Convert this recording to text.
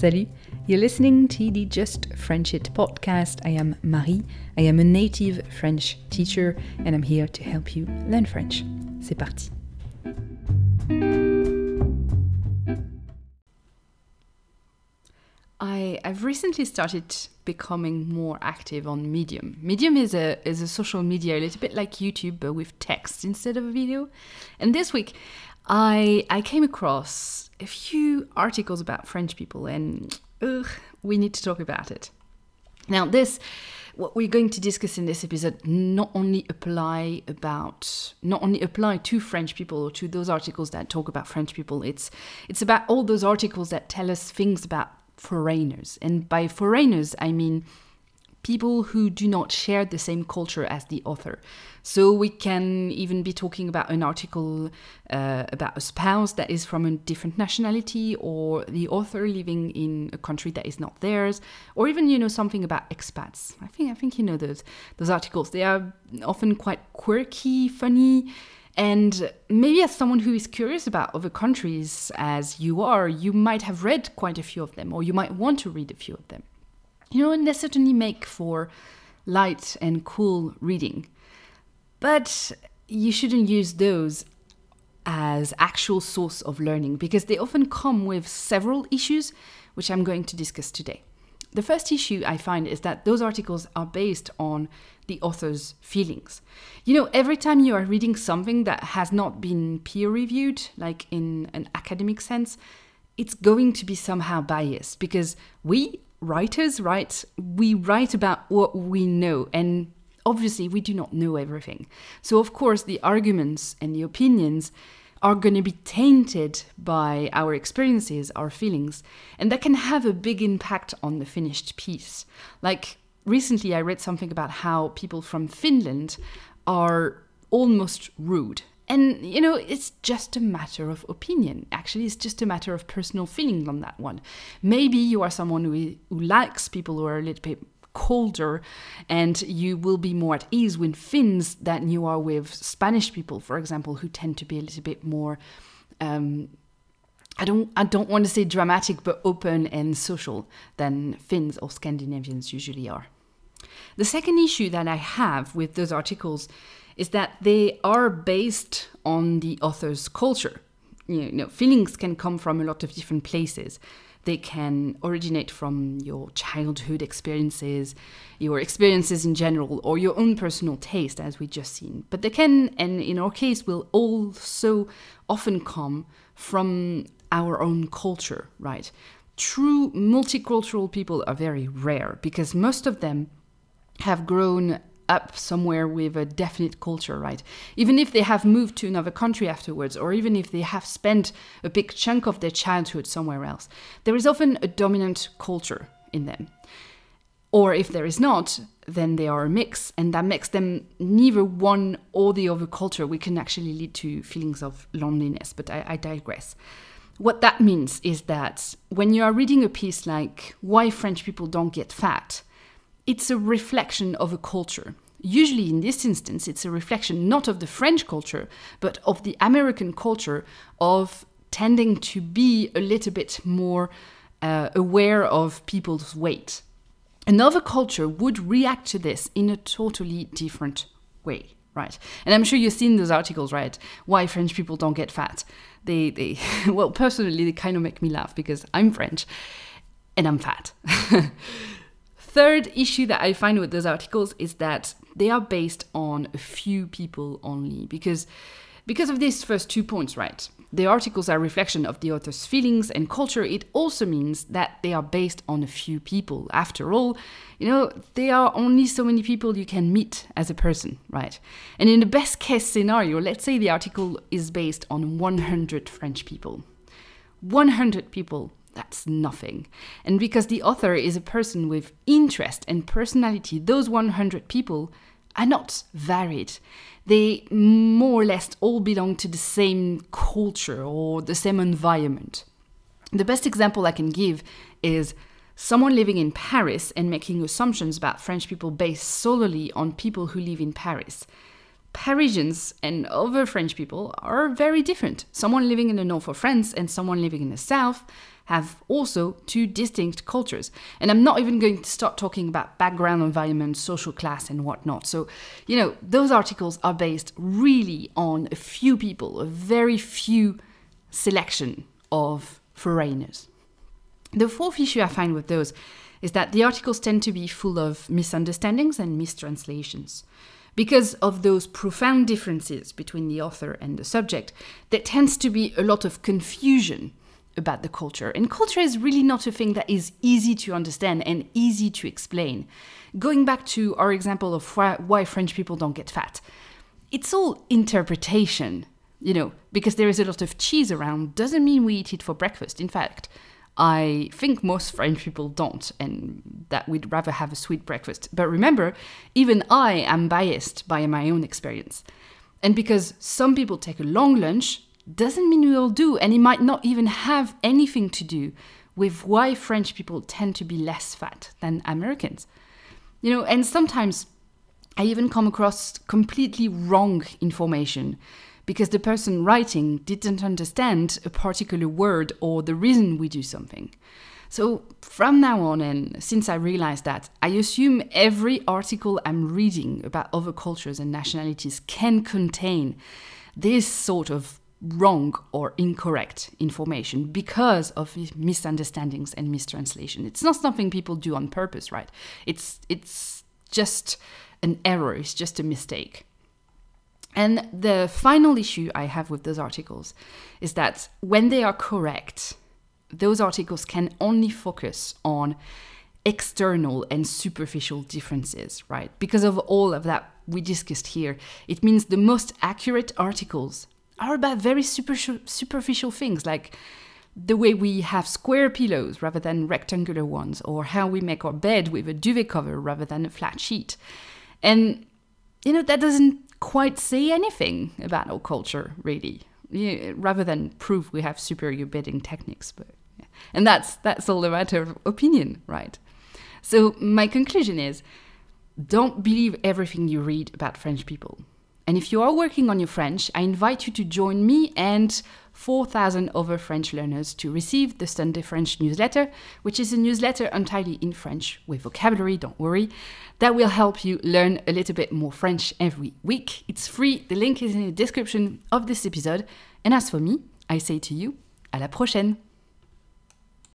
Salut, you're listening to the Just French It podcast. I am Marie, I am a native French teacher, and I'm here to help you learn French. C'est parti. I, I've recently started becoming more active on Medium. Medium is a is a social media a little bit like YouTube but with text instead of a video. And this week I I came across a few articles about French people and ugh, we need to talk about it. Now this what we're going to discuss in this episode not only apply about not only apply to French people or to those articles that talk about French people. It's it's about all those articles that tell us things about foreigners. And by foreigners, I mean people who do not share the same culture as the author. So we can even be talking about an article uh, about a spouse that is from a different nationality or the author living in a country that is not theirs or even you know something about expats. I think I think you know those those articles. They are often quite quirky, funny and maybe as someone who is curious about other countries as you are, you might have read quite a few of them, or you might want to read a few of them. You know, and they certainly make for light and cool reading. But you shouldn't use those as actual source of learning because they often come with several issues which I'm going to discuss today. The first issue I find is that those articles are based on the author's feelings. You know, every time you are reading something that has not been peer reviewed, like in an academic sense, it's going to be somehow biased because we writers write we write about what we know and obviously we do not know everything. So of course the arguments and the opinions are going to be tainted by our experiences, our feelings, and that can have a big impact on the finished piece. Like recently, I read something about how people from Finland are almost rude. And, you know, it's just a matter of opinion. Actually, it's just a matter of personal feeling on that one. Maybe you are someone who, who likes people who are a little bit colder and you will be more at ease with Finns than you are with Spanish people, for example, who tend to be a little bit more. Um, I don't I don't want to say dramatic but open and social than Finns or Scandinavians usually are. The second issue that I have with those articles is that they are based on the author's culture. You know, feelings can come from a lot of different places. They can originate from your childhood experiences, your experiences in general, or your own personal taste, as we just seen. But they can, and in our case, will also often come from our own culture, right? True multicultural people are very rare because most of them have grown up somewhere with a definite culture, right? Even if they have moved to another country afterwards, or even if they have spent a big chunk of their childhood somewhere else, there is often a dominant culture in them. Or if there is not, then they are a mix, and that makes them neither one or the other culture, which can actually lead to feelings of loneliness. But I, I digress. What that means is that when you are reading a piece like Why French People Don't Get Fat, it's a reflection of a culture. Usually, in this instance, it's a reflection not of the French culture, but of the American culture of tending to be a little bit more uh, aware of people's weight. Another culture would react to this in a totally different way, right? And I'm sure you've seen those articles, right? Why French people don't get fat. They, they, well, personally, they kind of make me laugh because I'm French and I'm fat. Third issue that I find with those articles is that they are based on a few people only because because of these first two points, right? The articles are reflection of the author's feelings and culture. It also means that they are based on a few people. After all, you know, there are only so many people you can meet as a person, right? And in the best case scenario, let's say the article is based on 100 French people. 100 people that's nothing. And because the author is a person with interest and personality, those 100 people are not varied. They more or less all belong to the same culture or the same environment. The best example I can give is someone living in Paris and making assumptions about French people based solely on people who live in Paris. Parisians and other French people are very different. Someone living in the north of France and someone living in the south have also two distinct cultures. And I'm not even going to start talking about background, environment, social class, and whatnot. So, you know, those articles are based really on a few people, a very few selection of foreigners. The fourth issue I find with those is that the articles tend to be full of misunderstandings and mistranslations. Because of those profound differences between the author and the subject, there tends to be a lot of confusion about the culture. And culture is really not a thing that is easy to understand and easy to explain. Going back to our example of why French people don't get fat, it's all interpretation, you know, because there is a lot of cheese around doesn't mean we eat it for breakfast. In fact, I think most French people don't, and that we'd rather have a sweet breakfast. But remember, even I am biased by my own experience. And because some people take a long lunch, doesn't mean we all do, and it might not even have anything to do with why French people tend to be less fat than Americans. You know, and sometimes I even come across completely wrong information because the person writing didn't understand a particular word or the reason we do something. So from now on, and since I realized that, I assume every article I'm reading about other cultures and nationalities can contain this sort of wrong or incorrect information because of misunderstandings and mistranslation. It's not something people do on purpose, right? It's it's just an error, it's just a mistake. And the final issue I have with those articles is that when they are correct, those articles can only focus on external and superficial differences, right? Because of all of that we discussed here, it means the most accurate articles are about very super, superficial things like the way we have square pillows rather than rectangular ones, or how we make our bed with a duvet cover rather than a flat sheet. And, you know, that doesn't quite say anything about our culture, really, yeah, rather than prove we have superior bedding techniques. But, yeah. And that's, that's all a matter of opinion, right? So, my conclusion is don't believe everything you read about French people. And if you are working on your French, I invite you to join me and 4,000 other French learners to receive the Sunday French newsletter, which is a newsletter entirely in French with vocabulary, don't worry. That will help you learn a little bit more French every week. It's free, the link is in the description of this episode. And as for me, I say to you, à la prochaine!